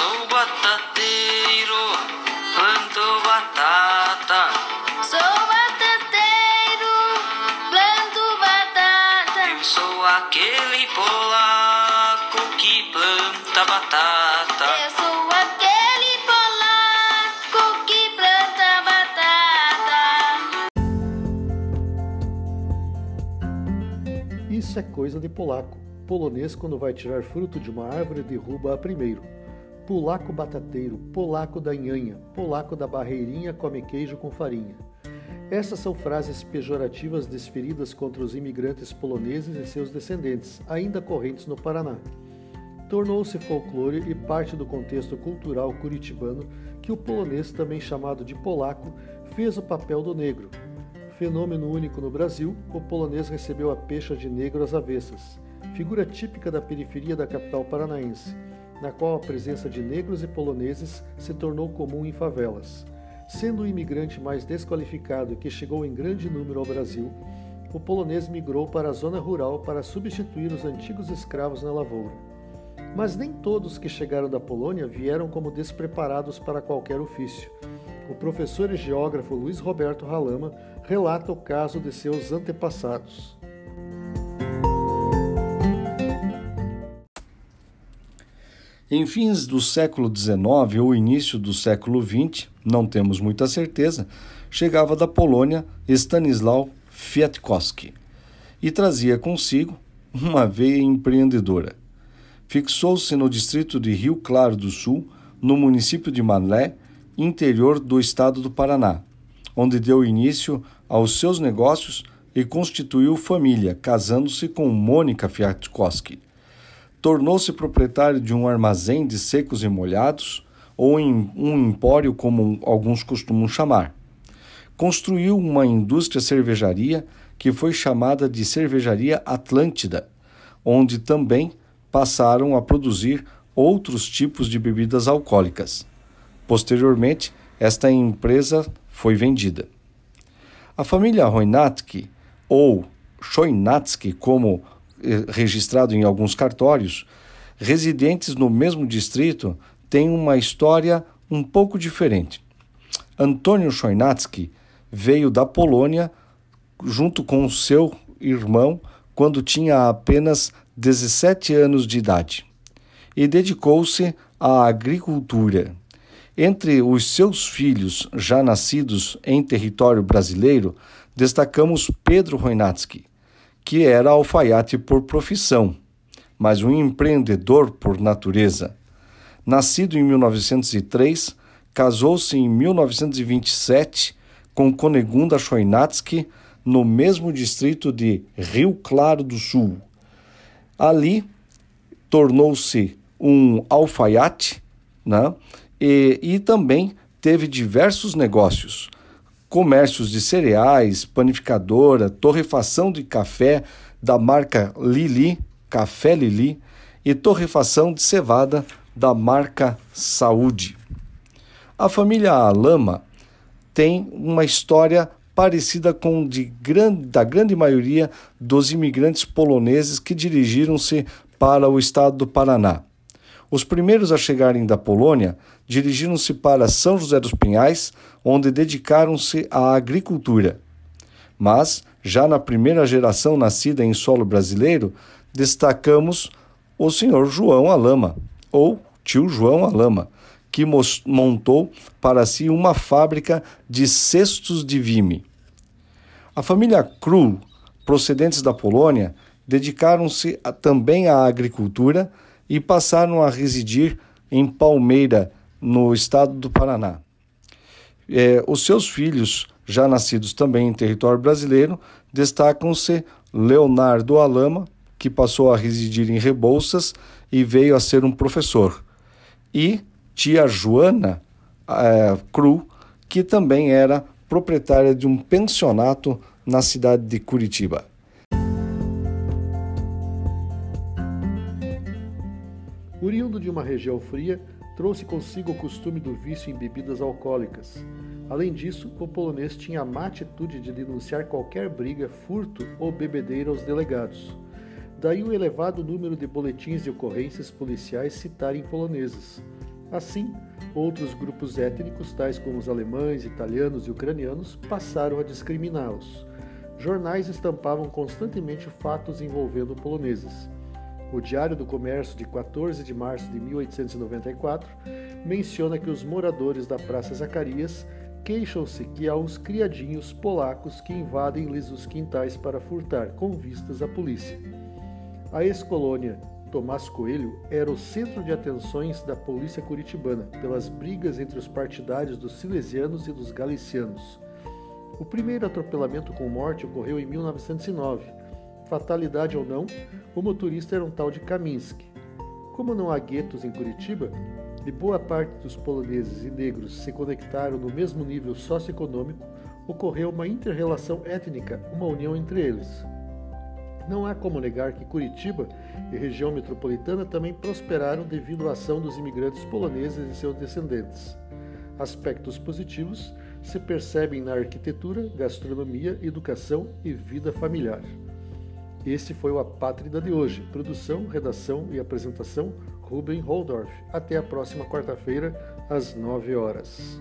Sou batateiro, planto batata. Sou batateiro, planto batata. Eu sou aquele polaco que planta batata. Eu sou aquele polaco que planta batata. Isso é coisa de polaco polonês, quando vai tirar fruto de uma árvore, derruba-a primeiro. Polaco batateiro, polaco da nhanha, polaco da barreirinha come queijo com farinha. Essas são frases pejorativas desferidas contra os imigrantes poloneses e seus descendentes, ainda correntes no Paraná. Tornou-se folclore e parte do contexto cultural curitibano que o polonês, também chamado de polaco, fez o papel do negro. Fenômeno único no Brasil, o polonês recebeu a pecha de negro às avessas, figura típica da periferia da capital paranaense, na qual a presença de negros e poloneses se tornou comum em favelas. Sendo o imigrante mais desqualificado que chegou em grande número ao Brasil, o polonês migrou para a zona rural para substituir os antigos escravos na lavoura. Mas nem todos que chegaram da Polônia vieram como despreparados para qualquer ofício. O professor e geógrafo Luiz Roberto Ralama relata o caso de seus antepassados. Em fins do século XIX ou início do século XX, não temos muita certeza, chegava da Polônia Stanisław Kwiatkowski e trazia consigo uma veia empreendedora. Fixou-se no distrito de Rio Claro do Sul, no município de Malé, interior do estado do Paraná, onde deu início aos seus negócios e constituiu família, casando-se com Mônica Kwiatkowski tornou-se proprietário de um armazém de secos e molhados, ou em um empório, como alguns costumam chamar. Construiu uma indústria cervejaria que foi chamada de Cervejaria Atlântida, onde também passaram a produzir outros tipos de bebidas alcoólicas. Posteriormente, esta empresa foi vendida. A família Roinatsky, ou Choinatsky, como registrado em alguns cartórios, residentes no mesmo distrito têm uma história um pouco diferente. Antônio Choinatsky veio da Polônia junto com seu irmão quando tinha apenas 17 anos de idade e dedicou-se à agricultura. Entre os seus filhos já nascidos em território brasileiro, destacamos Pedro Roinatsky, que era alfaiate por profissão, mas um empreendedor por natureza. Nascido em 1903, casou-se em 1927 com Conegunda Choinatsky, no mesmo distrito de Rio Claro do Sul. Ali, tornou-se um alfaiate né? e, e também teve diversos negócios comércios de cereais, panificadora, torrefação de café da marca Lili, Café Lili, e torrefação de cevada da marca Saúde. A família Alama tem uma história parecida com de grande, da grande maioria dos imigrantes poloneses que dirigiram-se para o estado do Paraná. Os primeiros a chegarem da Polônia dirigiram-se para São José dos Pinhais, onde dedicaram-se à agricultura. Mas, já na primeira geração nascida em solo brasileiro, destacamos o senhor João Alama, ou tio João Alama, que montou para si uma fábrica de cestos de vime. A família Krull, procedentes da Polônia, dedicaram-se também à agricultura e passaram a residir em Palmeira, no estado do Paraná. É, os seus filhos, já nascidos também em território brasileiro, destacam-se Leonardo Alama, que passou a residir em Rebouças e veio a ser um professor, e tia Joana é, Cru, que também era proprietária de um pensionato na cidade de Curitiba. Oriundo de uma região fria, trouxe consigo o costume do vício em bebidas alcoólicas. Além disso, o polonês tinha a má atitude de denunciar qualquer briga, furto ou bebedeira aos delegados. Daí o elevado número de boletins de ocorrências policiais citarem poloneses. Assim, outros grupos étnicos, tais como os alemães, italianos e ucranianos, passaram a discriminá-los. Jornais estampavam constantemente fatos envolvendo poloneses. O Diário do Comércio, de 14 de março de 1894, menciona que os moradores da Praça Zacarias queixam-se que há uns criadinhos polacos que invadem-lhes os quintais para furtar, com vistas à polícia. A ex-colônia Tomás Coelho era o centro de atenções da polícia curitibana pelas brigas entre os partidários dos silesianos e dos galicianos. O primeiro atropelamento com morte ocorreu em 1909. Fatalidade ou não, o motorista era um tal de Kaminski. Como não há guetos em Curitiba, e boa parte dos poloneses e negros se conectaram no mesmo nível socioeconômico, ocorreu uma interrelação étnica, uma união entre eles. Não há como negar que Curitiba e região metropolitana também prosperaram devido à ação dos imigrantes poloneses e seus descendentes. Aspectos positivos se percebem na arquitetura, gastronomia, educação e vida familiar. Esse foi o Apátrida de hoje. Produção, redação e apresentação Ruben Holdorf. Até a próxima quarta-feira, às 9 horas.